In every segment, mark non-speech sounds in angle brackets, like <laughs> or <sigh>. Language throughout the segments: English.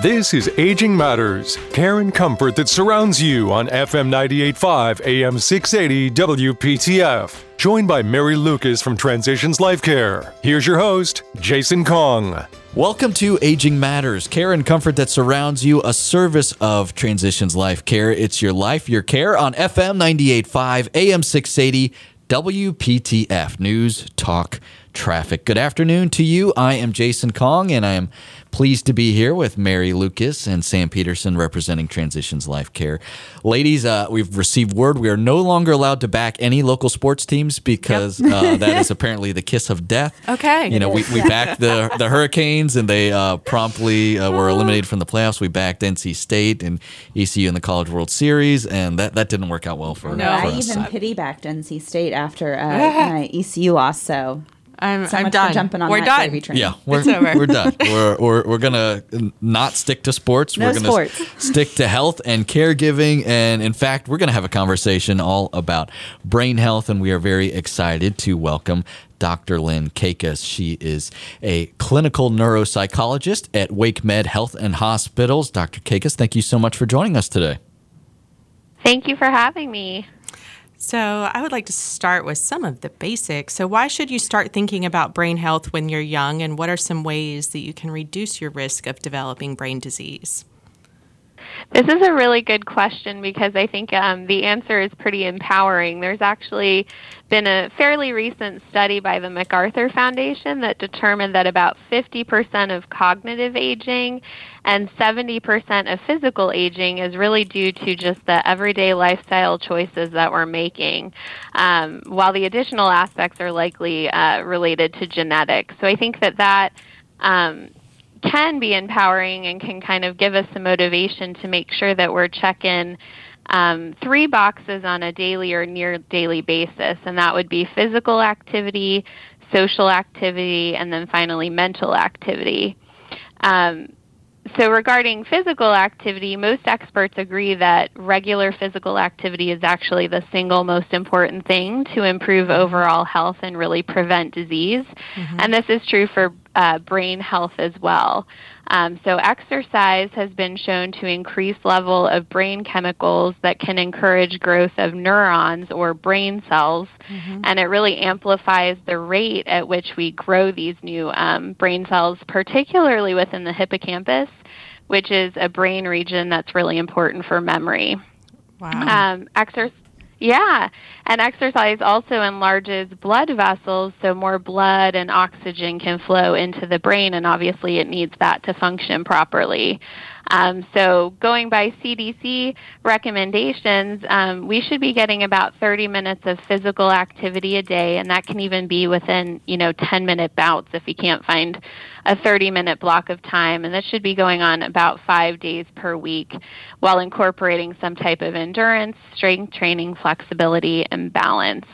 This is Aging Matters, care and comfort that surrounds you on FM 98.5 AM 680 WPTF. Joined by Mary Lucas from Transitions Life Care. Here's your host, Jason Kong. Welcome to Aging Matters, care and comfort that surrounds you, a service of Transitions Life Care. It's your life, your care on FM 98.5 AM 680 WPTF News Talk Traffic. Good afternoon to you. I am Jason Kong, and I am pleased to be here with Mary Lucas and Sam Peterson representing Transitions Life Care. Ladies, uh, we've received word we are no longer allowed to back any local sports teams because yep. uh, that is <laughs> apparently the kiss of death. Okay. You know, we, we backed the, the Hurricanes and they uh, promptly uh, were eliminated from the playoffs. We backed NC State and ECU in the College World Series, and that, that didn't work out well for, us. no, for I us. even pity backed NC State after uh, <laughs> my ECU loss, so I'm, so I'm much done. for jumping on we're that done. gravy train. Yeah, we're, we're done. We're, we're, we're going to not stick to sports. No we're going sports. to <laughs> stick to health and caregiving. And in fact, we're going to have a conversation all about brain health. And we are very excited to welcome Dr. Lynn Caicas. She is a clinical neuropsychologist at WakeMed Health and Hospitals. Dr. Caicas, thank you so much for joining us today. Thank you for having me. So, I would like to start with some of the basics. So, why should you start thinking about brain health when you're young, and what are some ways that you can reduce your risk of developing brain disease? This is a really good question because I think um, the answer is pretty empowering. There's actually been a fairly recent study by the MacArthur Foundation that determined that about 50% of cognitive aging and 70% of physical aging is really due to just the everyday lifestyle choices that we're making, um, while the additional aspects are likely uh, related to genetics. So I think that that um, can be empowering and can kind of give us the motivation to make sure that we're checking um, three boxes on a daily or near daily basis, and that would be physical activity, social activity, and then finally mental activity. Um, so, regarding physical activity, most experts agree that regular physical activity is actually the single most important thing to improve overall health and really prevent disease. Mm-hmm. And this is true for uh, brain health as well. Um, so, exercise has been shown to increase level of brain chemicals that can encourage growth of neurons or brain cells, mm-hmm. and it really amplifies the rate at which we grow these new um, brain cells, particularly within the hippocampus, which is a brain region that's really important for memory. Wow. Um, exercise. Yeah, and exercise also enlarges blood vessels, so more blood and oxygen can flow into the brain, and obviously it needs that to function properly. Um, so, going by CDC recommendations, um, we should be getting about 30 minutes of physical activity a day, and that can even be within, you know, 10 minute bouts if you can't find a 30 minute block of time. And this should be going on about five days per week while incorporating some type of endurance, strength training, flexibility, and balance.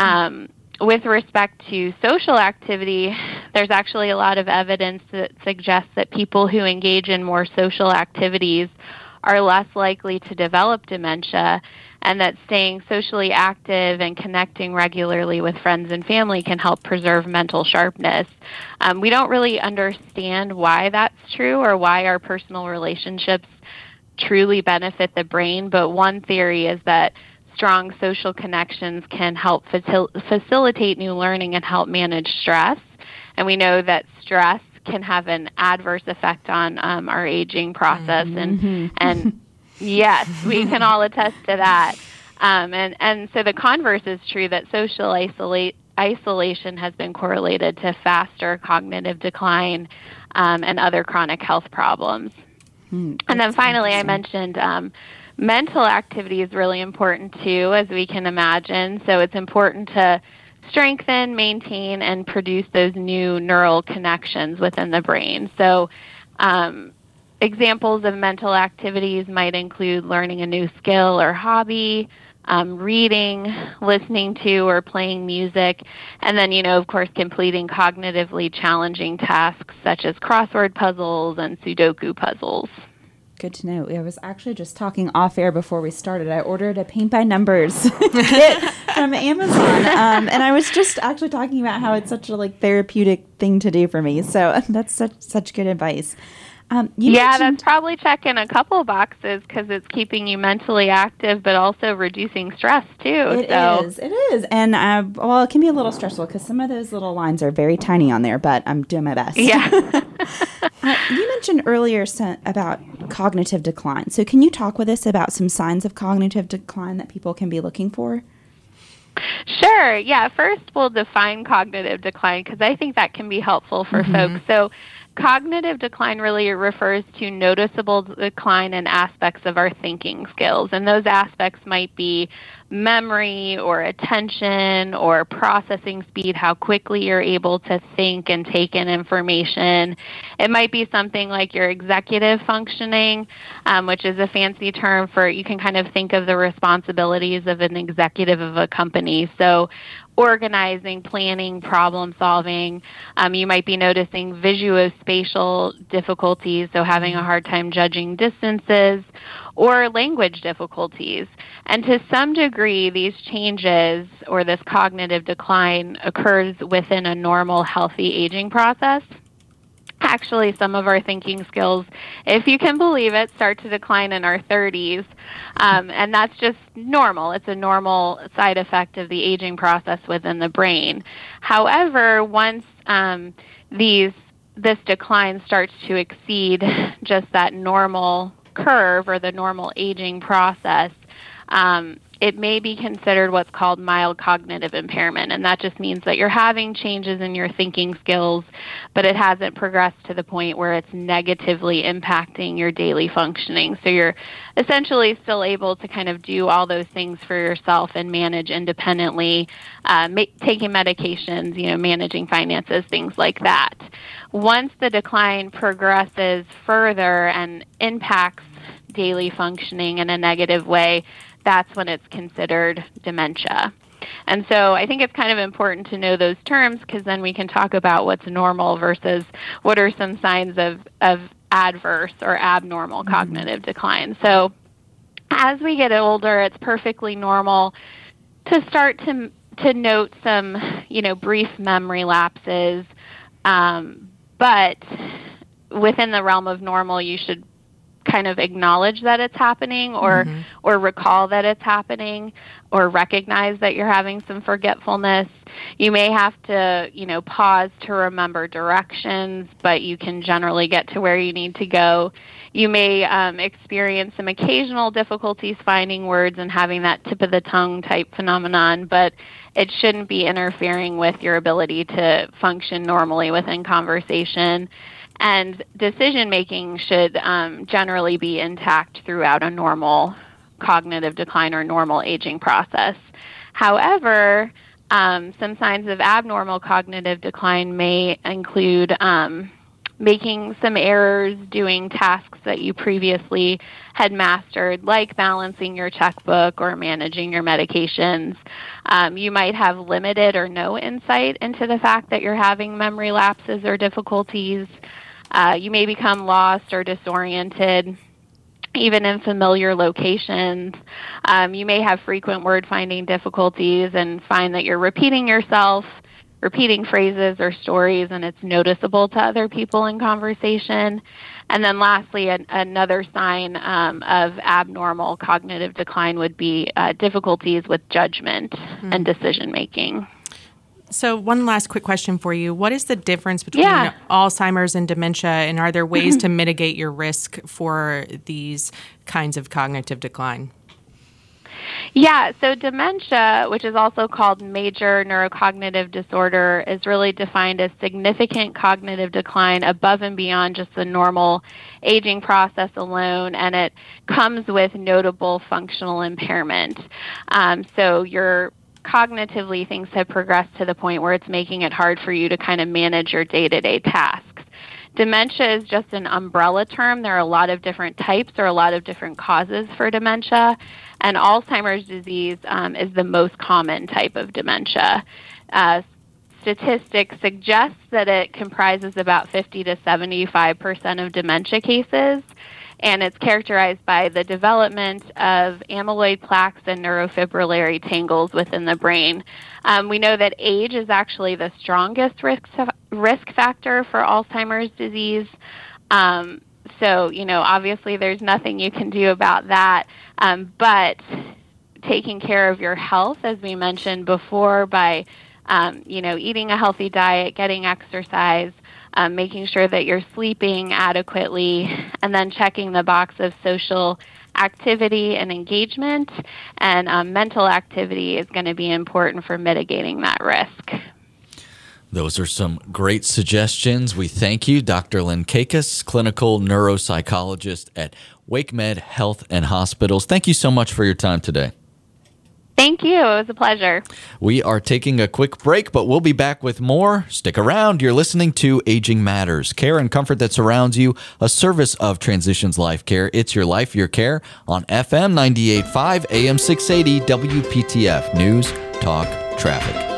Um, with respect to social activity, there's actually a lot of evidence that suggests that people who engage in more social activities are less likely to develop dementia, and that staying socially active and connecting regularly with friends and family can help preserve mental sharpness. Um, we don't really understand why that's true or why our personal relationships truly benefit the brain, but one theory is that strong social connections can help facil- facilitate new learning and help manage stress. And we know that stress can have an adverse effect on um, our aging process, mm-hmm. and and <laughs> yes, we can all attest to that. Um, and and so the converse is true that social isolate isolation has been correlated to faster cognitive decline um, and other chronic health problems. Mm, and then finally, I mentioned um, mental activity is really important too, as we can imagine. So it's important to strengthen, maintain, and produce those new neural connections within the brain. So um, examples of mental activities might include learning a new skill or hobby. Um, reading, listening to, or playing music, and then, you know, of course, completing cognitively challenging tasks such as crossword puzzles and Sudoku puzzles. Good to know. I was actually just talking off air before we started. I ordered a paint by numbers <laughs> kit from Amazon, um, and I was just actually talking about how it's such a like therapeutic thing to do for me. So <laughs> that's such such good advice. Um, yeah, that's probably checking a couple boxes because it's keeping you mentally active, but also reducing stress too. It so. is. It is. And uh, well, it can be a little stressful because some of those little lines are very tiny on there, but I'm doing my best. Yeah. <laughs> uh, you mentioned earlier about cognitive decline. So, can you talk with us about some signs of cognitive decline that people can be looking for? Sure. Yeah. First, we'll define cognitive decline because I think that can be helpful for mm-hmm. folks. So, Cognitive decline really refers to noticeable decline in aspects of our thinking skills, and those aspects might be memory or attention or processing speed, how quickly you're able to think and take in information. It might be something like your executive functioning, um, which is a fancy term for you can kind of think of the responsibilities of an executive of a company. So, organizing, planning, problem solving. Um, you might be noticing visuospatial difficulties, so having a hard time judging distances, or language difficulties. And to some degree, these changes or this cognitive decline occurs within a normal, healthy aging process actually some of our thinking skills, if you can believe it, start to decline in our 30s. Um, and that's just normal. It's a normal side effect of the aging process within the brain. However, once um, these this decline starts to exceed <laughs> just that normal curve or the normal aging process, um, it may be considered what's called mild cognitive impairment. And that just means that you're having changes in your thinking skills, but it hasn't progressed to the point where it's negatively impacting your daily functioning. So you're essentially still able to kind of do all those things for yourself and manage independently, uh, ma- taking medications, you know, managing finances, things like that. Once the decline progresses further and impacts daily functioning in a negative way, that's when it's considered dementia. And so I think it's kind of important to know those terms because then we can talk about what's normal versus what are some signs of, of adverse or abnormal mm-hmm. cognitive decline. So as we get older, it's perfectly normal to start to to note some, you know, brief memory lapses, um, but within the realm of normal, you should kind of acknowledge that it's happening or mm-hmm. or recall that it's happening or recognize that you're having some forgetfulness. You may have to you know pause to remember directions but you can generally get to where you need to go. You may um, experience some occasional difficulties finding words and having that tip of the tongue type phenomenon but it shouldn't be interfering with your ability to function normally within conversation and decision making should um, generally be intact throughout a normal cognitive decline or normal aging process. However, um, some signs of abnormal cognitive decline may include um, making some errors doing tasks that you previously had mastered, like balancing your checkbook or managing your medications. Um, you might have limited or no insight into the fact that you're having memory lapses or difficulties. Uh, you may become lost or disoriented, even in familiar locations. Um, you may have frequent word finding difficulties and find that you're repeating yourself, repeating phrases or stories, and it's noticeable to other people in conversation. And then, lastly, an, another sign um, of abnormal cognitive decline would be uh, difficulties with judgment mm-hmm. and decision making. So, one last quick question for you. What is the difference between yeah. Alzheimer's and dementia, and are there ways to mitigate your risk for these kinds of cognitive decline? Yeah, so dementia, which is also called major neurocognitive disorder, is really defined as significant cognitive decline above and beyond just the normal aging process alone, and it comes with notable functional impairment. Um, so your cognitively things have progressed to the point where it's making it hard for you to kind of manage your day to day tasks. Dementia is just an umbrella term. There are a lot of different types or a lot of different causes for dementia, and Alzheimer's disease um, is the most common type of dementia. Uh, statistics suggest that it comprises about 50 to 75 percent of dementia cases and it's characterized by the development of amyloid plaques and neurofibrillary tangles within the brain. Um, we know that age is actually the strongest risk risk factor for Alzheimer's disease. Um, so, you know, obviously there's nothing you can do about that. Um, but taking care of your health, as we mentioned before, by, um, you know, eating a healthy diet, getting exercise, um, making sure that you're sleeping adequately, and then checking the box of social activity and engagement and um, mental activity is going to be important for mitigating that risk. Those are some great suggestions. We thank you, Dr. Lynn Kakis, clinical neuropsychologist at WakeMed Health and Hospitals. Thank you so much for your time today. Thank you. It was a pleasure. We are taking a quick break, but we'll be back with more. Stick around. You're listening to Aging Matters, care and comfort that surrounds you, a service of Transitions Life Care. It's your life, your care on FM 98.5, AM 680, WPTF News, Talk, Traffic.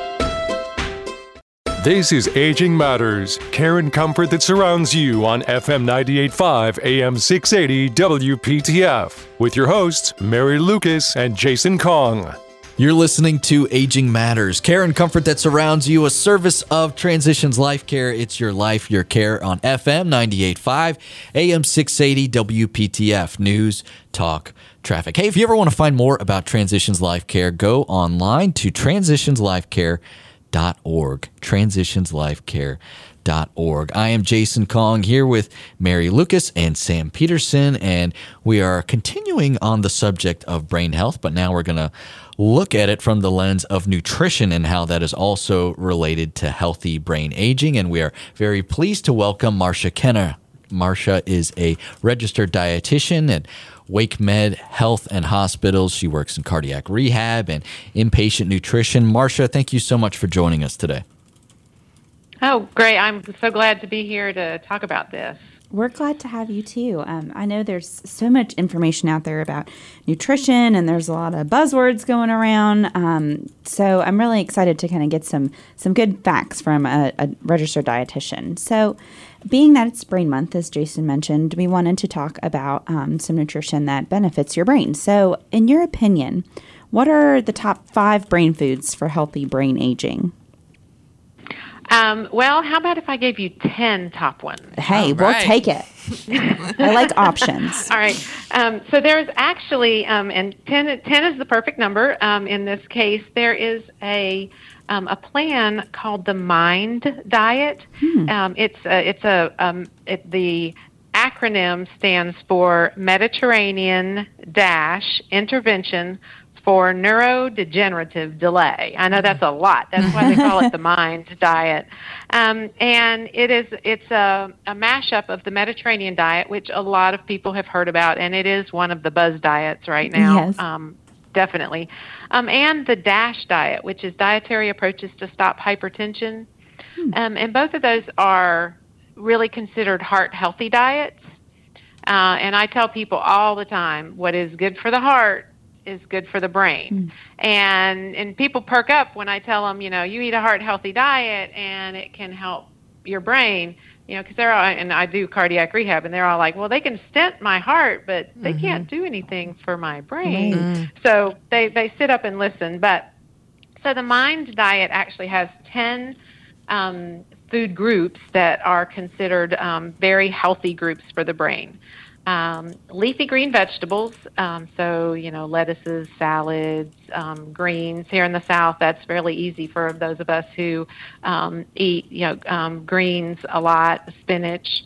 This is Aging Matters, care and comfort that surrounds you on FM 98.5 AM 680 WPTF with your hosts, Mary Lucas and Jason Kong. You're listening to Aging Matters, care and comfort that surrounds you, a service of Transitions Life Care. It's your life, your care on FM 98.5, AM 680, WPTF News, Talk, Traffic. Hey, if you ever want to find more about Transitions Life Care, go online to transitionslifecare.org. Transitionslifecare.org. I am Jason Kong here with Mary Lucas and Sam Peterson, and we are continuing on the subject of brain health, but now we're going to look at it from the lens of nutrition and how that is also related to healthy brain aging. And we are very pleased to welcome Marcia Kenner. Marcia is a registered dietitian at WakeMed Health and Hospitals. She works in cardiac rehab and inpatient nutrition. Marcia, thank you so much for joining us today. Oh, great. I'm so glad to be here to talk about this. We're glad to have you too. Um, I know there's so much information out there about nutrition, and there's a lot of buzzwords going around. Um, so I'm really excited to kind of get some some good facts from a, a registered dietitian. So, being that it's Brain Month, as Jason mentioned, we wanted to talk about um, some nutrition that benefits your brain. So, in your opinion, what are the top five brain foods for healthy brain aging? Um, well, how about if I gave you 10 top ones? Hey, we'll take it. <laughs> I like options. All right. Um, so there's actually, um, and 10, 10 is the perfect number um, in this case, there is a um, a plan called the Mind Diet. Hmm. Um, it's a, it's a um, it, the acronym stands for Mediterranean Dash Intervention for neurodegenerative delay. I know that's a lot. That's why they call it the <laughs> Mind Diet. Um, and it is it's a, a mashup of the Mediterranean diet, which a lot of people have heard about, and it is one of the buzz diets right now. Yes. Um, definitely. Um, and the DASH diet, which is dietary approaches to stop hypertension. Hmm. Um, and both of those are really considered heart healthy diets. Uh, and I tell people all the time what is good for the heart is good for the brain. Hmm. And and people perk up when I tell them, you know, you eat a heart healthy diet and it can help your brain you know, because they're all, and I do cardiac rehab, and they're all like, well, they can stent my heart, but they mm-hmm. can't do anything for my brain. Mm-hmm. So they they sit up and listen. But so the Mind Diet actually has ten um, food groups that are considered um, very healthy groups for the brain um, leafy green vegetables. Um, so, you know, lettuces, salads, um, greens. Here in the South, that's fairly easy for those of us who um, eat, you know, um, greens a lot, spinach.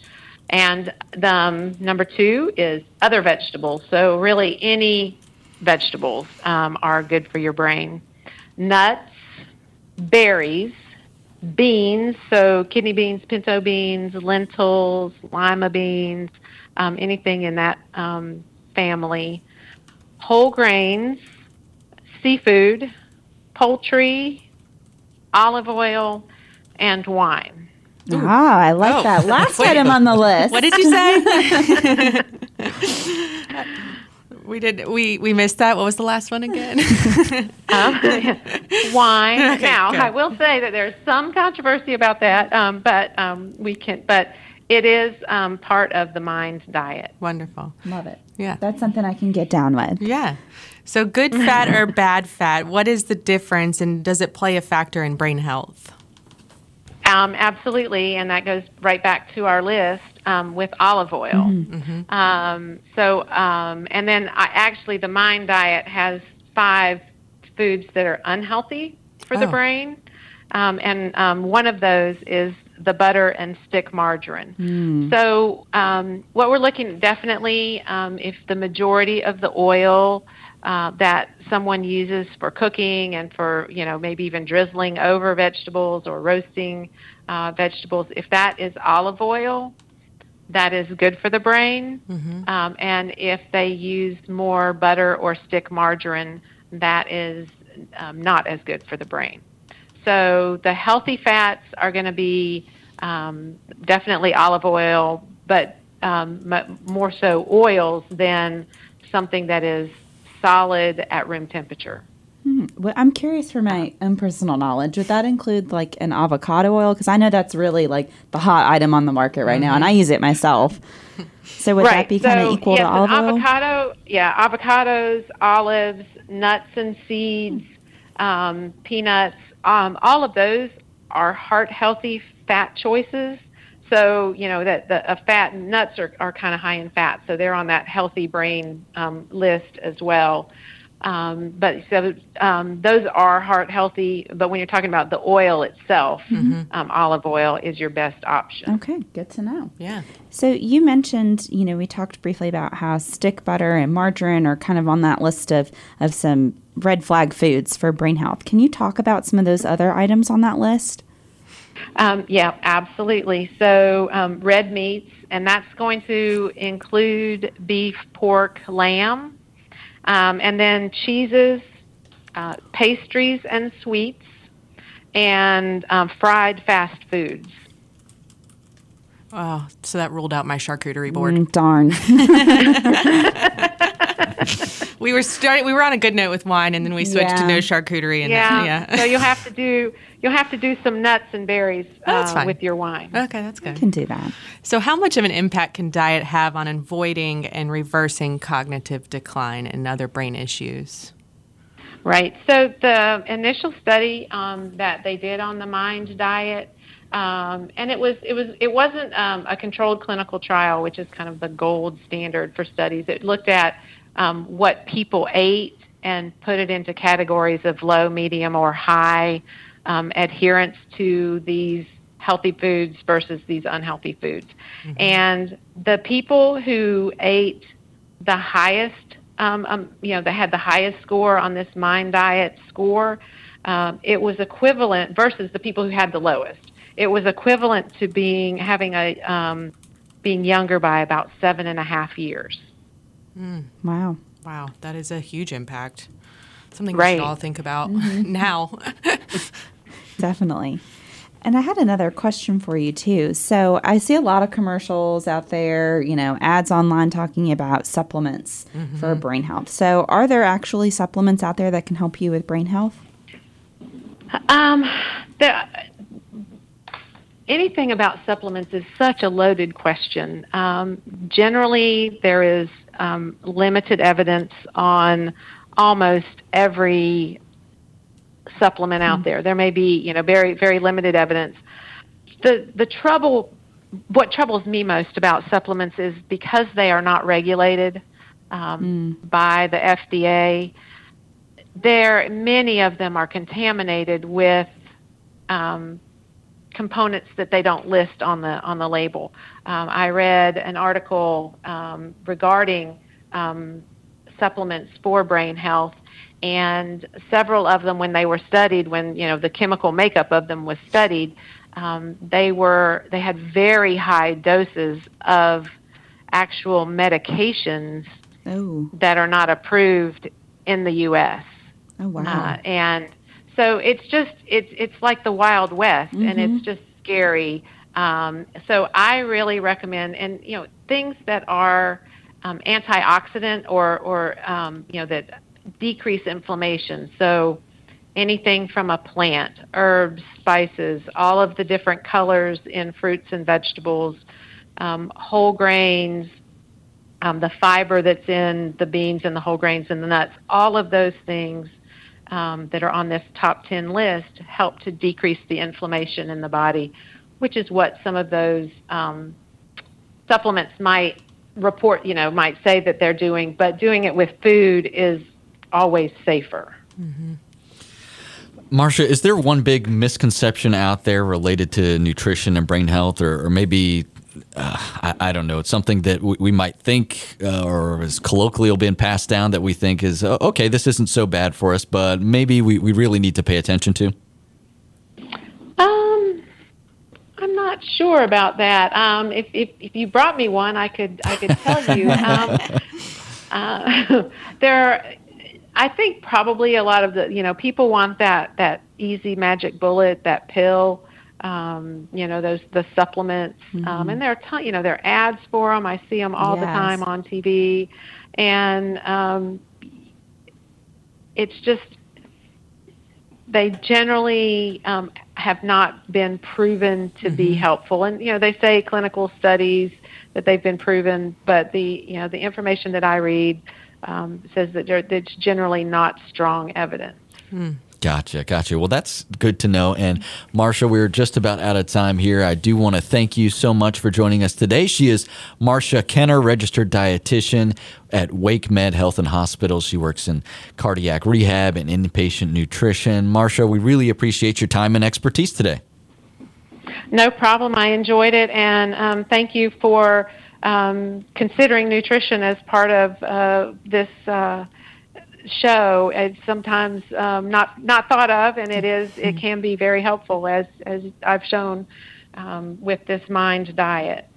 And the, um, number two is other vegetables. So, really, any vegetables are good for your brain. Nuts, berries, beans, so kidney beans, pinto beans, lentils, lima beans, um, anything in that um, family. Whole grains, seafood, poultry, olive oil, and wine. Ah, I like oh. that last Wait, item on the list. What did you say? <laughs> we did. We we missed that. What was the last one again? <laughs> um, <laughs> wine. Okay, now, good. I will say that there's some controversy about that, um, but um, we can. But it is um, part of the mind diet. Wonderful. Love it. Yeah. That's something I can get down with. Yeah. So, good fat or <laughs> bad fat, what is the difference and does it play a factor in brain health? Um, absolutely, and that goes right back to our list. um, with olive oil. Um, so, um, and then I, actually, the Mind Diet has five foods that are unhealthy for the Oh. brain, um, and um, one of those is the butter and stick margarine. So, um, what we're looking definitely, um, if the majority of the oil uh, that someone uses for cooking and for you know maybe even drizzling over vegetables or roasting uh, vegetables, if that is olive oil, that is good for the brain. Um, and if they use more butter or stick margarine, that is um, not as good for the brain. So the healthy fats are going to be um, definitely olive oil, but um, more so oils than something that is solid at room temperature. Well, I'm curious for my own personal knowledge. Would that include like an avocado oil? Because I know that's really like the hot item on the market right now, and I use it myself. So would that be kind of equal yes, to olive oil? avocado, yeah, avocados, olives, nuts and seeds, um, peanuts, um, all of those are heart healthy fat choices. So you know that the uh, fat nuts are, are kind of high in fat, so they're on that healthy brain um, list as well. Um, but so um, those are heart healthy. But when you're talking about the oil itself, um, olive oil is your best option. Okay, good to know. Yeah. So you mentioned, you know, we talked briefly about how stick butter and margarine are kind of on that list of of some red flag foods for brain health. Can you talk about some of those other items on that list? Um, yeah, absolutely. So, um, red meats, and that's going to include beef, pork, lamb, um, and then cheeses, uh, pastries, and sweets, and um, fried fast foods. Oh, so that ruled out my charcuterie board. Mm, darn. <laughs> <laughs> <laughs> We were starting. We were on a good note with wine, and then we switched to no charcuterie. And Yeah. yeah. so you'll have to do you'll have to do some nuts and berries <laughs> Oh, that's uh, fine. with your wine. okay, that's good. You can do that. So, how much of an impact can diet have on avoiding and reversing cognitive decline and other brain issues? Right. So the initial study um, that they did on the Mind diet, um, and it was it was it wasn't um, a controlled clinical trial, which is kind of the gold standard for studies. It looked at um, what people ate and put it into categories of low, medium, or high um, adherence to these healthy foods versus these unhealthy foods. And the people who ate the highest, um, um, you know, that had the highest score on this Mind Diet score, um, it was equivalent versus the people who had the lowest. It was equivalent to being having a um, being younger by about seven and a half years. Wow. Wow, that is a huge impact. Something we should all think about <laughs> now. <laughs> Definitely. And I had another question for you too. So I see a lot of commercials out there, you know, ads online talking about supplements for brain health. So are there actually supplements out there that can help you with brain health? Um, the, anything about supplements is such a loaded question. Um, generally, there is um, limited evidence on almost every supplement out there. There may be, you know, very very limited evidence. The the trouble, what troubles me most about supplements is because they are not regulated um, by the FDA there many of them are contaminated with um, components that they don't list on the on the label. Um, I read an article um, regarding um, supplements for brain health, and several of them, when they were studied, when you know the chemical makeup of them was studied, um, they were they had very high doses of actual medications Oh, that are not approved in the U.S. oh wow. Uh, and so it's just it's it's like the Wild West, and it's just scary. Um, so I really recommend, and you know, things that are um, antioxidant or or um, you know that decrease inflammation. So anything from a plant, herbs, spices, all of the different colors in fruits and vegetables, um, whole grains, um, the fiber that's in the beans and the whole grains and the nuts, all of those things um, that are on this top 10 list help to decrease the inflammation in the body, which is what some of those um, supplements might report, you know, might say that they're doing, but doing it with food is always safer. Mm-hmm. Marcia, is there one big misconception out there related to nutrition and brain health, or, or maybe uh, I, I, don't know, it's something that we, we might think uh, or is colloquially been passed down that we think is uh, okay, this isn't so bad for us, but maybe we, we really need to pay attention to? Um, I'm not sure about that. Um, if, if, if you brought me one, I could I could tell you. <laughs> um, uh, <laughs> there, I think probably a lot of the you know people want that that easy magic bullet, that pill. Um, you know those the supplements, um, mm-hmm. um, and there are ton, you know there are ads for them. I see them all yes. the time on TV, and um, it's just they generally um, have not been proven to mm-hmm. be helpful. And you know they say clinical studies that they've been proven, but the you know the information that I read um, says that it's generally not strong evidence. Gotcha, gotcha. Well, that's good to know. And Marsha, we're just about out of time here. I do want to thank you so much for joining us today. She is Marsha Kenner, registered dietitian at WakeMed Health and Hospital. She works in cardiac rehab and inpatient nutrition. Marsha, we really appreciate your time and expertise today. No problem. I enjoyed it, and um, thank you for um, considering nutrition as part of uh, this uh, show. It's sometimes um, not not thought of, and it is it can be very helpful as as I've shown um, with this mind diet.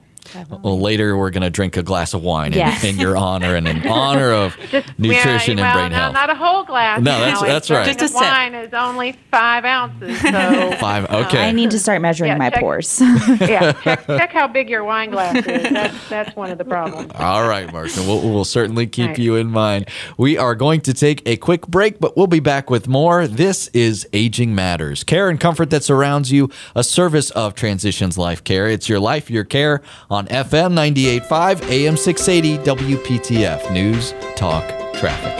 Well, later we're going to drink a glass of wine yes. in, in, your honor and in <laughs> honor of Just, nutrition yeah, well, and brain no, health. Not a whole glass. No, that's know, that's right. Just a wine is only five ounces. So <laughs> five. Okay. Uh, I need to start measuring yeah, my check, pours. <laughs> yeah, check, check, how big your wine glass is. That's that's one of the problems. All right, Marcia. We'll, we'll certainly keep right. you in mind. We are going to take a quick break, but we'll be back with more. This is Aging Matters, care and comfort that surrounds you. A service of Transitions Life Care. It's your life, your care on FM 98.5 AM 680 WPTF News, Talk, Traffic.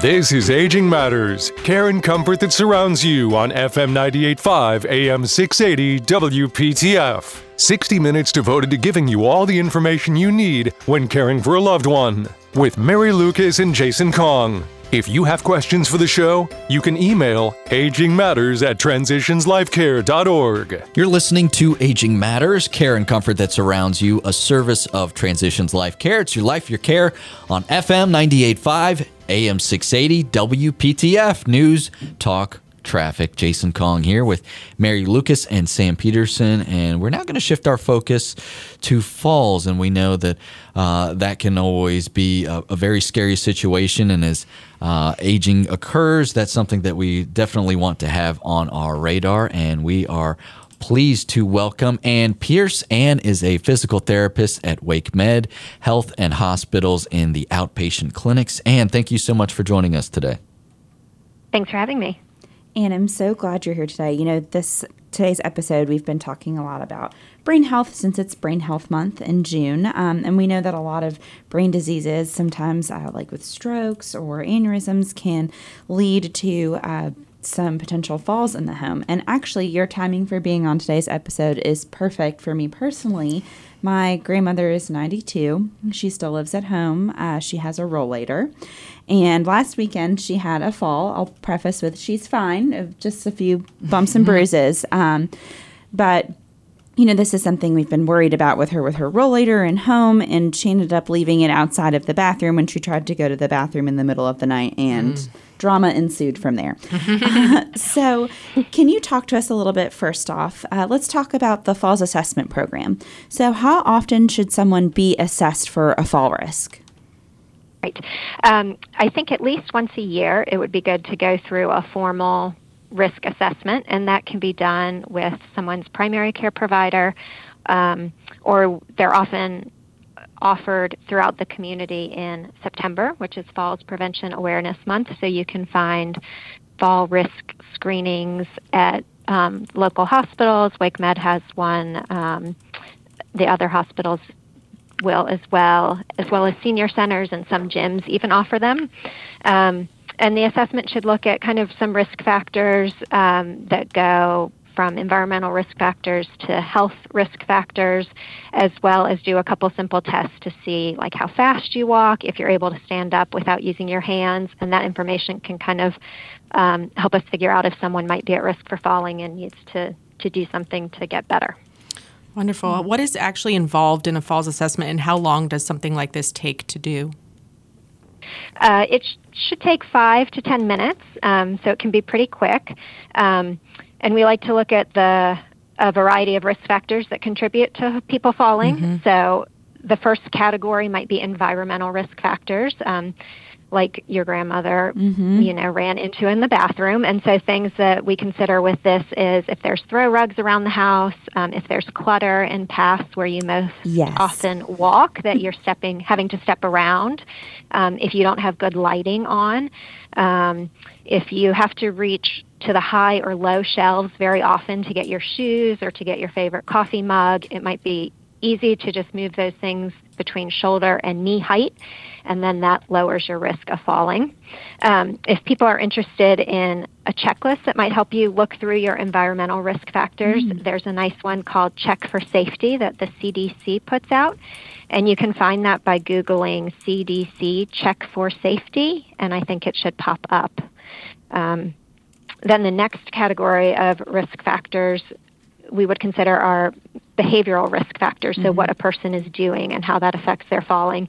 This is Aging Matters, care and comfort that surrounds you on FM 98.5 AM 680 WPTF. 60 minutes devoted to giving you all the information you need when caring for a loved one. With Mary Lucas and Jason Kong. If you have questions for the show, you can email agingmatters at transitionslifecare.org. You're listening to Aging Matters, care and comfort that surrounds you, a service of Transitions Life Care. It's your life, your care on FM 98.5, AM 680, WPTF News, Talk, traffic. Jason Kong here with Mary Lucas and Sam Peterson, and we're now going to shift our focus to falls. And we know that uh, that can always be a, a, very scary situation, and as uh, aging occurs, that's something that we definitely want to have on our radar. And we are pleased to welcome Ann Pierce. Ann is a physical therapist at WakeMed Health and Hospitals in the outpatient clinics. Ann, thank you so much for joining us today. Thanks for having me. And I'm so glad you're here today. You know, this today's episode, we've been talking a lot about brain health since it's Brain Health Month in June. Um, and we know that a lot of brain diseases, sometimes uh, like with strokes or aneurysms, can lead to uh, some potential falls in the home. And actually, your timing for being on today's episode is perfect for me personally. My grandmother is 92. She still lives at home. Uh, she has a rollator. And last weekend, she had a fall. I'll preface with she's fine, just a few bumps and bruises. Um, but you know, this is something we've been worried about with her with her rollator and home, and she ended up leaving it outside of the bathroom when she tried to go to the bathroom in the middle of the night, and mm. drama ensued from there. <laughs> <laughs> so, can you talk to us a little bit first off? Uh, let's talk about the falls assessment program. So, how often should someone be assessed for a fall risk? Right. Um, I think at least once a year it would be good to go through a formal risk assessment, and that can be done with someone's primary care provider, um, or they're often offered throughout the community in September, which is Falls Prevention Awareness Month. So you can find fall risk screenings at um, local hospitals. WakeMed has one. Um, the other hospitals will as well, as well as senior centers and some gyms even offer them. Um, and the assessment should look at kind of some risk factors um, that go from environmental risk factors to health risk factors, as well as do a couple simple tests to see like how fast you walk, if you're able to stand up without using your hands, and that information can kind of um, help us figure out if someone might be at risk for falling and needs to, to do something to get better. Wonderful. What is actually involved in a falls assessment, and how long does something like this take to do? Uh, it sh- should take five to ten minutes, um, so it can be pretty quick. Um, and we like to look at the a variety of risk factors that contribute to people falling. Mm-hmm. So the first category might be environmental risk factors. Um, like your grandmother, mm-hmm. you know, ran into in the bathroom. And so things that we consider with this is if there's throw rugs around the house, um, if there's clutter in paths where you most yes. often walk that you're stepping, having to step around, um, if you don't have good lighting on, um, if you have to reach to the high or low shelves very often to get your shoes or to get your favorite coffee mug, it might be easy to just move those things between shoulder and knee height, and then that lowers your risk of falling. Um, if people are interested in a checklist that might help you look through your environmental risk factors, mm. there's a nice one called Check for Safety that the CDC puts out. And you can find that by Googling CDC Check for Safety, and I think it should pop up. Um, then the next category of risk factors we would consider are behavioral risk factors, so mm-hmm. what a person is doing and how that affects their falling.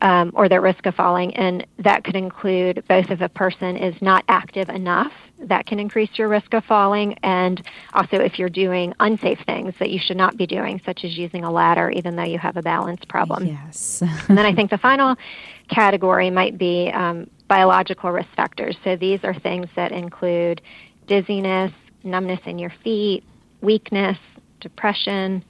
Um, or their risk of falling, and that could include both if a person is not active enough, that can increase your risk of falling, and also if you're doing unsafe things that you should not be doing, such as using a ladder, even though you have a balance problem. Yes. and then I think the final category might be um, biological risk factors. So these are things that include dizziness, numbness in your feet, weakness, depression,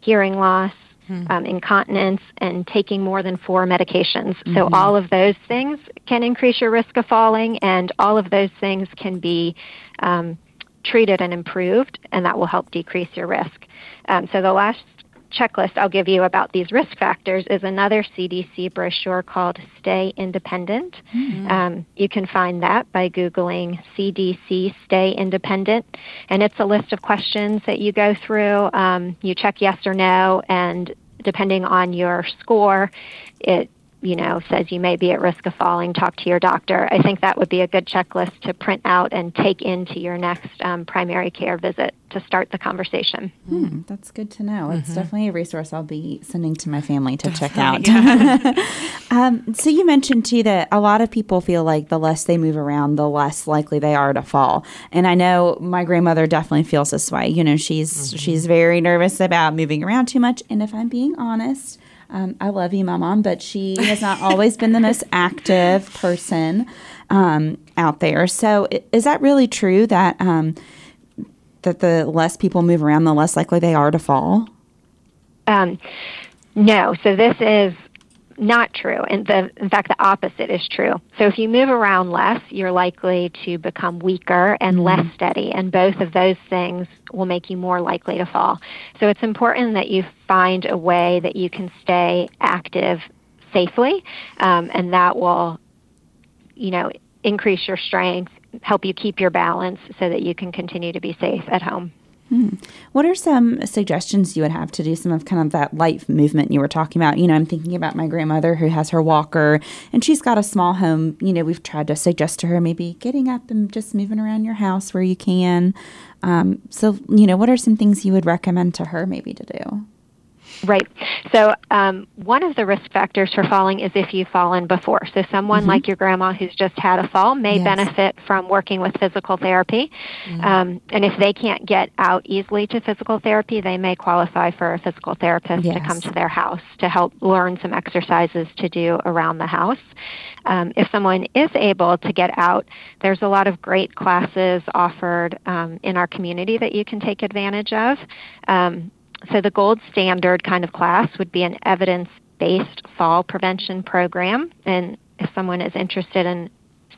hearing loss, hmm. um, incontinence, and taking more than four medications. Mm-hmm. So, all of those things can increase your risk of falling, and all of those things can be um, treated and improved, and that will help decrease your risk. Um, so, the last checklist I'll give you about these risk factors is another CDC brochure called Stay Independent. Mm-hmm. Um, you can find that by Googling CDC Stay Independent. And it's a list of questions that you go through. Um, you check yes or no, and depending on your score, it you know, says you may be at risk of falling, talk to your doctor. I think that would be a good checklist to print out and take into your next um, primary care visit to start the conversation. Hmm, that's good to know. Mm-hmm. It's definitely a resource I'll be sending to my family to check out. Yeah. <laughs> <laughs> um, so you mentioned too that a lot of people feel like the less they move around, the less likely they are to fall. And I know my grandmother definitely feels this way. You know, she's mm-hmm. she's very nervous about moving around too much. And if I'm being honest, um, I love you, my mom, but she has not always been the most active person um, out there. So, is that really true that um, that the less people move around, the less likely they are to fall? Um, no. So this is not true. And the, in fact, the opposite is true. So if you move around less, you're likely to become weaker and mm-hmm. less steady. And both of those things will make you more likely to fall. So it's important that you find a way that you can stay active safely, um, and that will, you know, increase your strength, help you keep your balance so that you can continue to be safe at home. Hmm. What are some suggestions you would have to do some of kind of that light movement you were talking about? You know, I'm thinking about my grandmother who has her walker and she's got a small home. You know, we've tried to suggest to her maybe getting up and just moving around your house where you can. Um, so, you know, what are some things you would recommend to her maybe to do? Right. So, um, one of the risk factors for falling is if you've fallen before. So, someone mm-hmm. like your grandma who's just had a fall may yes. benefit from working with physical therapy. Mm-hmm. Um, and if they can't get out easily to physical therapy, they may qualify for a physical therapist yes. to come to their house to help learn some exercises to do around the house. Um, if someone is able to get out, there's a lot of great classes offered um, in our community that you can take advantage of. So the gold standard kind of class would be an evidence based fall prevention program. And if someone is interested in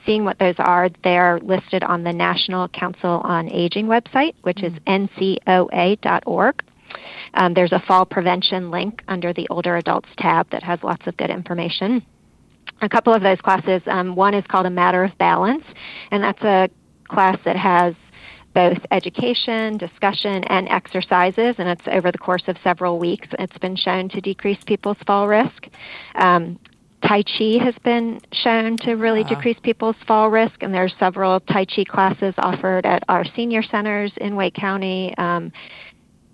seeing what those are, they're listed on the National Council on Aging website, which is ncoa.org. Um, there's a fall prevention link under the older adults tab that has lots of good information. A couple of those classes, um, one is called A Matter of Balance, and that's a class that has both education, discussion, and exercises, and it's over the course of several weeks. It's been shown to decrease people's fall risk. Um, Tai Chi has been shown to really decrease people's fall risk, and there are several Tai Chi classes offered at our senior centers in Wake County. Um,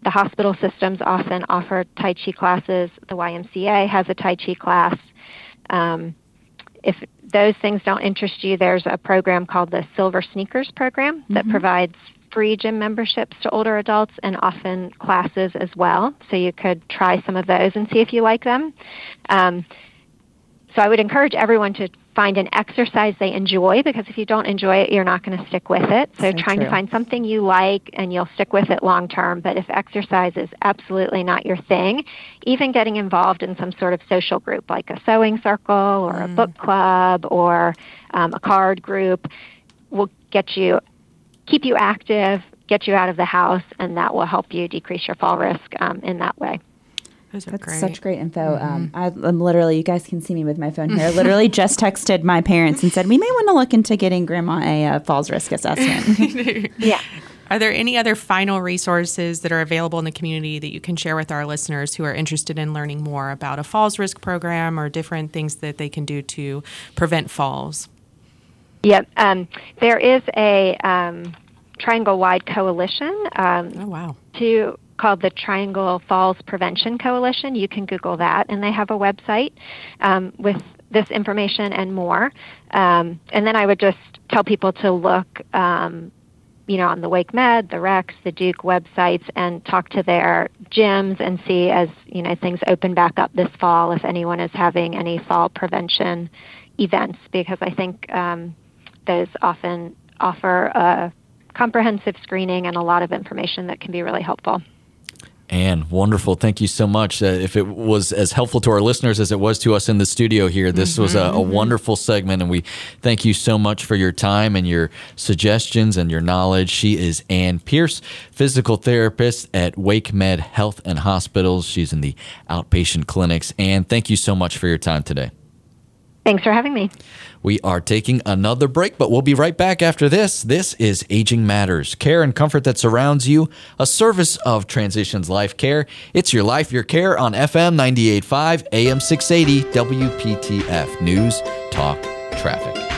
the hospital systems often offer Tai Chi classes. The YMCA has a Tai Chi class. Um, if those things don't interest you, there's a program called the Silver Sneakers Program that provides free gym memberships to older adults and often classes as well. So you could try some of those and see if you like them. Um, so I would encourage everyone to find an exercise they enjoy because if you don't enjoy it, you're not going to stick with it. So, So trying true. to find something you like and you'll stick with it long term. But if exercise is absolutely not your thing, even getting involved in some sort of social group like a sewing circle or a book club or um, a card group will get you keep you active, get you out of the house, and that will help you decrease your fall risk um, in that way. Those are That's great. such great info. Um, I, I'm literally, you guys can see me with my phone here. I literally <laughs> just texted my parents and said we may want to look into getting Grandma a uh, falls risk assessment. <laughs> <laughs> Yeah. Are there any other final resources that are available in the community that you can share with our listeners who are interested in learning more about a falls risk program or different things that they can do to prevent falls? Yep. Um, there is a um, triangle wide coalition um, Oh, wow. to called the Triangle Falls Prevention Coalition. You can Google that, and they have a website um, with this information and more. Um, and then I would just tell people to look, um, you know, on the WakeMed, the Rex, the Duke websites, and talk to their gyms and see as you know things open back up this fall if anyone is having any fall prevention events, because I think um, those often offer a comprehensive screening and a lot of information that can be really helpful. And wonderful. Thank you so much. Uh, if it was as helpful to our listeners as it was to us in the studio here, this was a, a wonderful segment. And we thank you so much for your time and your suggestions and your knowledge. She is Ann Pierce, physical therapist at WakeMed Health and Hospitals. She's in the outpatient clinics. And thank you so much for your time today. Thanks for having me. We are taking another break, but we'll be right back after this. This is Aging Matters, care and comfort that surrounds you, a service of Transitions Life Care. It's your life, your care on FM 98.5, AM 680, WPTF News, Talk, Traffic.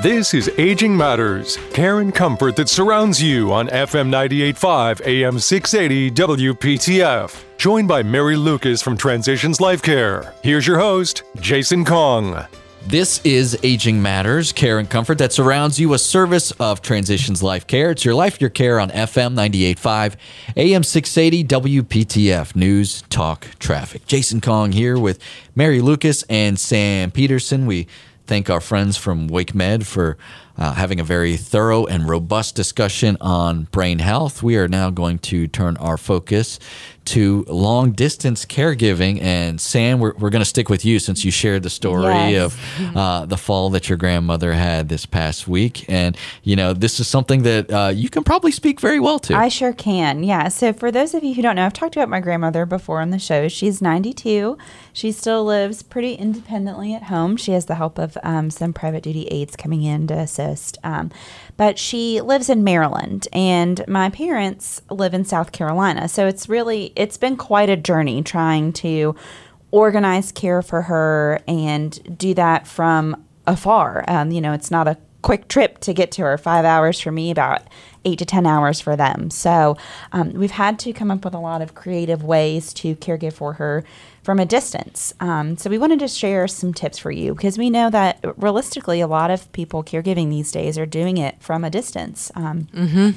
This is Aging Matters, care and comfort that surrounds you on FM 98.5 AM 680 WPTF. Joined by Mary Lucas from Transitions Life Care. Here's your host, Jason Kong. This is Aging Matters, care and comfort that surrounds you, a service of Transitions Life Care. It's your life, your care on FM 98.5, AM 680, WPTF News, Talk, Traffic. Jason Kong here with Mary Lucas and Sam Peterson. We thank our friends from WakeMed for uh, having a very thorough and robust discussion on brain health. We are now going to turn our focus to long distance caregiving. And Sam, we're, we're going to stick with you since you shared the story Yes. of uh, the fall that your grandmother had this past week. And, you know, this is something that uh, you can probably speak very well to. I sure can. Yeah. So, for those of you who don't know, I've talked about my grandmother before on the show. She's 92. She still lives pretty independently at home. She has the help of um, some private duty aides coming in to assist. Um, but she lives in Maryland, and my parents live in South Carolina. So, it's really, it's been quite a journey trying to organize care for her and do that from afar. Um, you know, it's not a quick trip to get to her. Five hours for me, about eight to 10 hours for them. So um, we've had to come up with a lot of creative ways to caregive for her from a distance. Um, so we wanted to share some tips for you because we know that realistically, a lot of people caregiving these days are doing it from a distance. Um,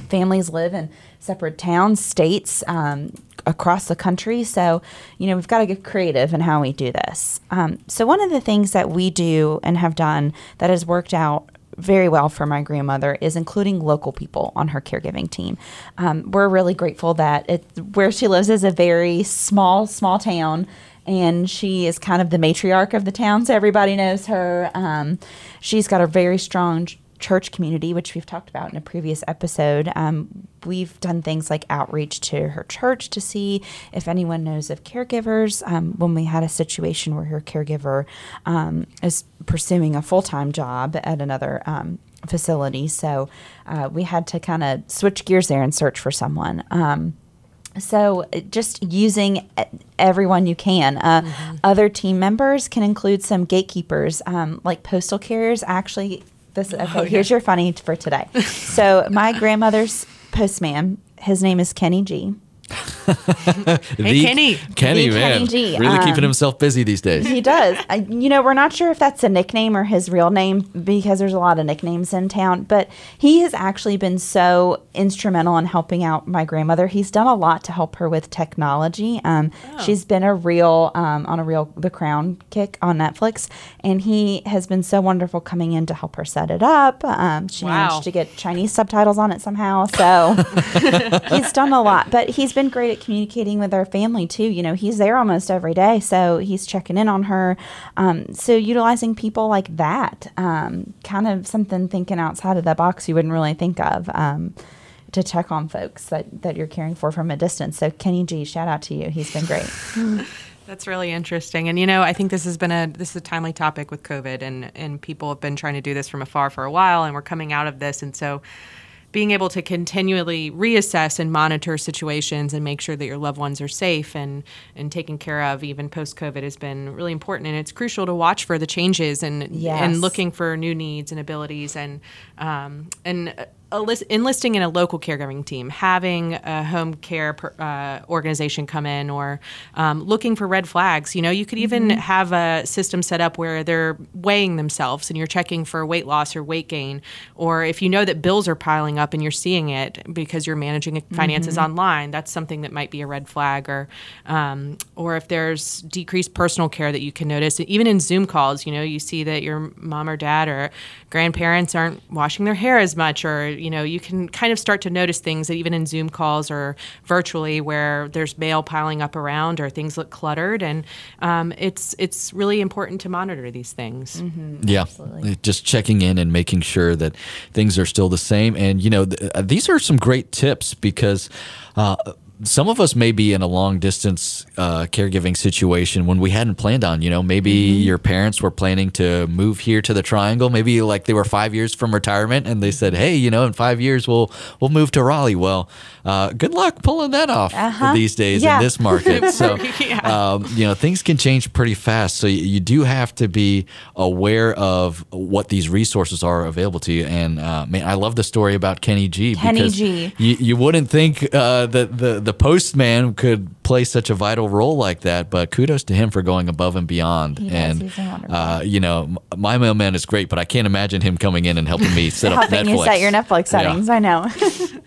Families live in separate towns, states, um, across the country. So, you know, we've got to get creative in how we do this. Um, so, one of the things that we do and have done that has worked out very well for my grandmother is including local people on her caregiving team. Um, we're really grateful that it, where she lives is a very small, small town. And she is kind of the matriarch of the town, so everybody knows her. Um, she's got a very strong ch- church community, which we've talked about in a previous episode. Um, we've done things like outreach to her church to see if anyone knows of caregivers. Um, when we had a situation where her caregiver um, is pursuing a full time job at another um, facility. So uh, we had to kind of switch gears there and search for someone. So uh, just using e- everyone you can. Uh, Other team members can include some gatekeepers, um, like postal carriers. Actually, this okay. Here's your funny for today. <laughs> so my grandmother's postman, his name is Kenny G. <laughs> The- Kenny. Kenny, The man, Kenny G, really um, keeping himself busy these days. He does. I, you know, we're not sure if that's a nickname or his real name because there's a lot of nicknames in town, but he has actually been so instrumental in helping out my grandmother. He's done a lot to help her with technology. Um, She's been a real, um, on a real The Crown kick on Netflix, and he has been so wonderful coming in to help her set it up. Um, she Wow. managed to get Chinese subtitles on it somehow. So <laughs> he's done a lot, but he's been great at communicating with our family too. You know, he's there almost every day, so he's checking in on her. Um, so utilizing people like that, um, kind of something thinking outside of the box you wouldn't really think of. Um, to check on folks that, that you're caring for from a distance. So Kenny G, shout out to you. He's been great. <laughs> That's really interesting. And you know, I think this has been a this is a timely topic with COVID and and people have been trying to do this from afar for a while and we're coming out of this and so being able to continually reassess and monitor situations and make sure that your loved ones are safe and and taken care of even post COVID has been really important and it's crucial to watch for the changes and Yes. and looking for new needs and abilities and um, and uh, enlisting in a local caregiving team, having a home care per, uh, organization come in, or um, looking for red flags. You know, you could even have a system set up where they're weighing themselves and you're checking for weight loss or weight gain, or if you know that bills are piling up and you're seeing it because you're managing finances online, that's something that might be a red flag, or um, or if there's decreased personal care that you can notice, even in Zoom calls, you know, you see that your mom or dad or grandparents aren't washing their hair as much, or you know, you can kind of start to notice things that even in Zoom calls or virtually where there's mail piling up around or things look cluttered, and um, it's it's really important to monitor these things. Yeah, just checking in and making sure that things are still the same. And you know, th- uh, these are some great tips because. Uh, some of us may be in a long distance uh, caregiving situation when we hadn't planned on. You know, maybe your parents were planning to move here to the Triangle. Maybe like they were five years from retirement, and they said, "Hey, you know, in five years we'll we'll move to Raleigh." Well, uh, good luck pulling that off these days Yeah. in this market. <laughs> So, um, you know, things can change pretty fast. So you, you do have to be aware of what these resources are available to you. And uh, man, I love the story about Kenny G. Kenny because G. You, you wouldn't think uh, that the the postman could play such a vital role like that, but kudos to him for going above and beyond. He does. and He's uh, you know, my mailman is great, but I can't imagine him coming in and helping me set up helping Netflix. you set your Netflix Yeah. settings. I know. <laughs>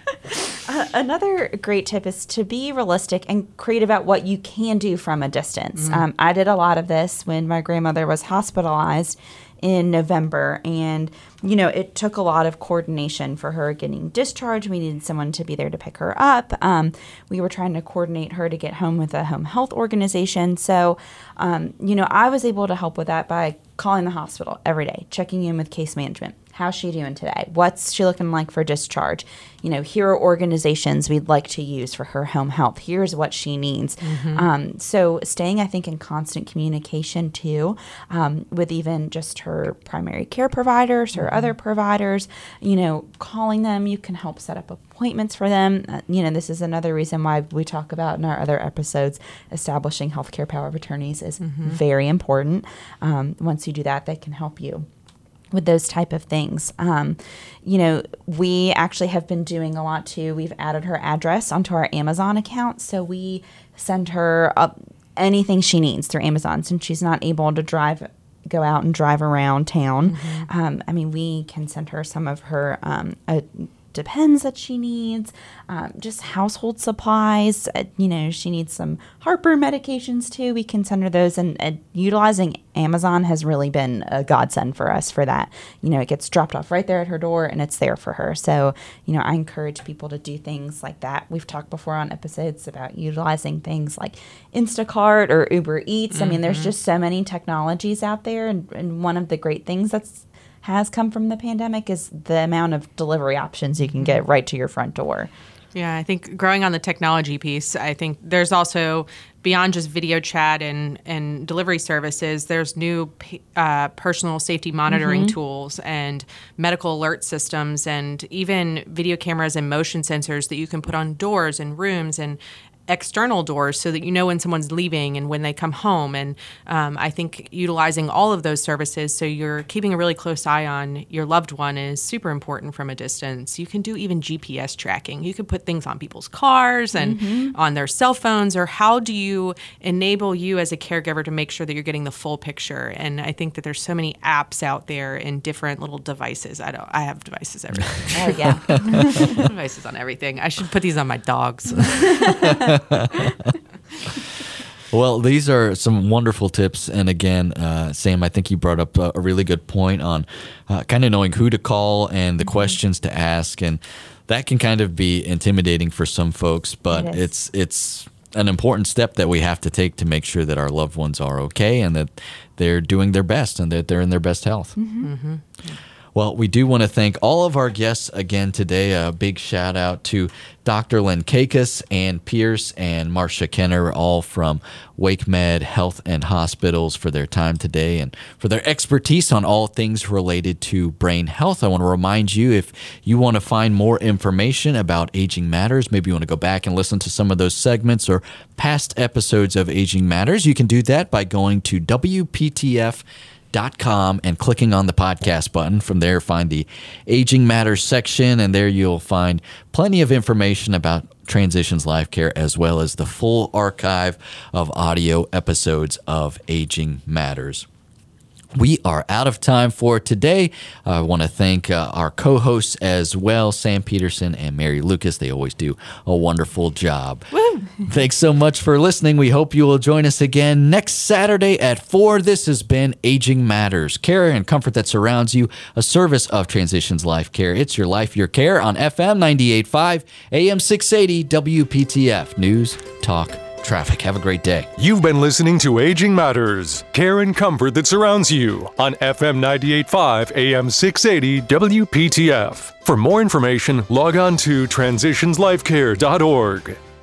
Uh, another great tip is to be realistic and create about what you can do from a distance. Um, I did a lot of this when my grandmother was hospitalized in November, and you know it took a lot of coordination for her getting discharged. We needed someone to be there to pick her up. Um, we were trying to coordinate her to get home with a home health organization. So, um, you know, I was able to help with that by calling the hospital every day, checking in with case management. How's she doing today? What's she looking like for discharge? You know, here are organizations we'd like to use for her home health. Here's what she needs. Um, so, staying, I think, in constant communication too, um, with even just her primary care providers, her other providers, you know, calling them. You can help set up appointments for them. Uh, you know, this is another reason why we talk about in our other episodes establishing healthcare power of attorneys is very important. Um, once you do that, they can help you with those type of things. Um, you know, we actually have been doing a lot too. We've added her address onto our Amazon account, so we send her up anything she needs through Amazon since she's not able to drive go out and drive around town. Um, I mean, we can send her some of her um, uh, depends that she needs, um, just household supplies. Uh, you know, she needs some heartburn medications too. We can send her those, and, utilizing Amazon has really been a godsend for us for that. You know, it gets dropped off right there at her door, and it's there for her. So, you know, I encourage people to do things like that. We've talked before on episodes about utilizing things like Instacart or Uber Eats. I mean, there's just so many technologies out there, and, and one of the great things that's has come from the pandemic is the amount of delivery options you can get right to your front door. Yeah, I think growing on the technology piece, I think there's also beyond just video chat and, and delivery services, there's new uh, personal safety monitoring mm-hmm. tools and medical alert systems, and even video cameras and motion sensors that you can put on doors and rooms and external doors so that you know when someone's leaving and when they come home. And um, I think utilizing all of those services so you're keeping a really close eye on your loved one is super important from a distance. You can do even GPS tracking. You can put things on people's cars and mm-hmm. on their cell phones, or how do you enable you as a caregiver to make sure that you're getting the full picture? And I think that there's so many apps out there in different little devices. I don't. I have devices everywhere. <laughs> oh yeah, <laughs> devices on everything. I should put these on my dogs. <laughs> <laughs> well, these are some wonderful tips. And again, uh, Sam, I think you brought up a, a really good point on uh, kind of knowing who to call and the mm-hmm. questions to ask. And that can kind of be intimidating for some folks, but it it's, it's, an important step that we have to take to make sure that our loved ones are okay and that they're doing their best and that they're in their best health. Mm-hmm. Mm-hmm. Well, we do want to thank all of our guests again today. A big shout out to Dr. Len Kakis, Ann Pierce, and Marcia Kenner, all from WakeMed Health and Hospitals, for their time today and for their expertise on all things related to brain health. I want to remind you if you want to find more information about Aging Matters, maybe you want to go back and listen to some of those segments or past episodes of Aging Matters, you can do that by going to WPTF com and clicking on the podcast button. From there, find the Aging Matters section, and there you'll find plenty of information about Transitions Life Care as well as the full archive of audio episodes of Aging Matters we are out of time for today. I want to thank uh, our co hosts as well, Sam Peterson and Mary Lucas. They always do a wonderful job. Woo. Thanks so much for listening. We hope you will join us again next Saturday at 4. This has been Aging Matters Care and Comfort That Surrounds You, a service of Transitions Life Care. It's your life, your care on FM 98.5, AM 680, WPTF News, Talk, traffic. Have a great day. You've been listening to Aging Matters, care and comfort that surrounds you on FM 98.5 AM 680 WPTF. For more information, log on to transitionslifecare.org.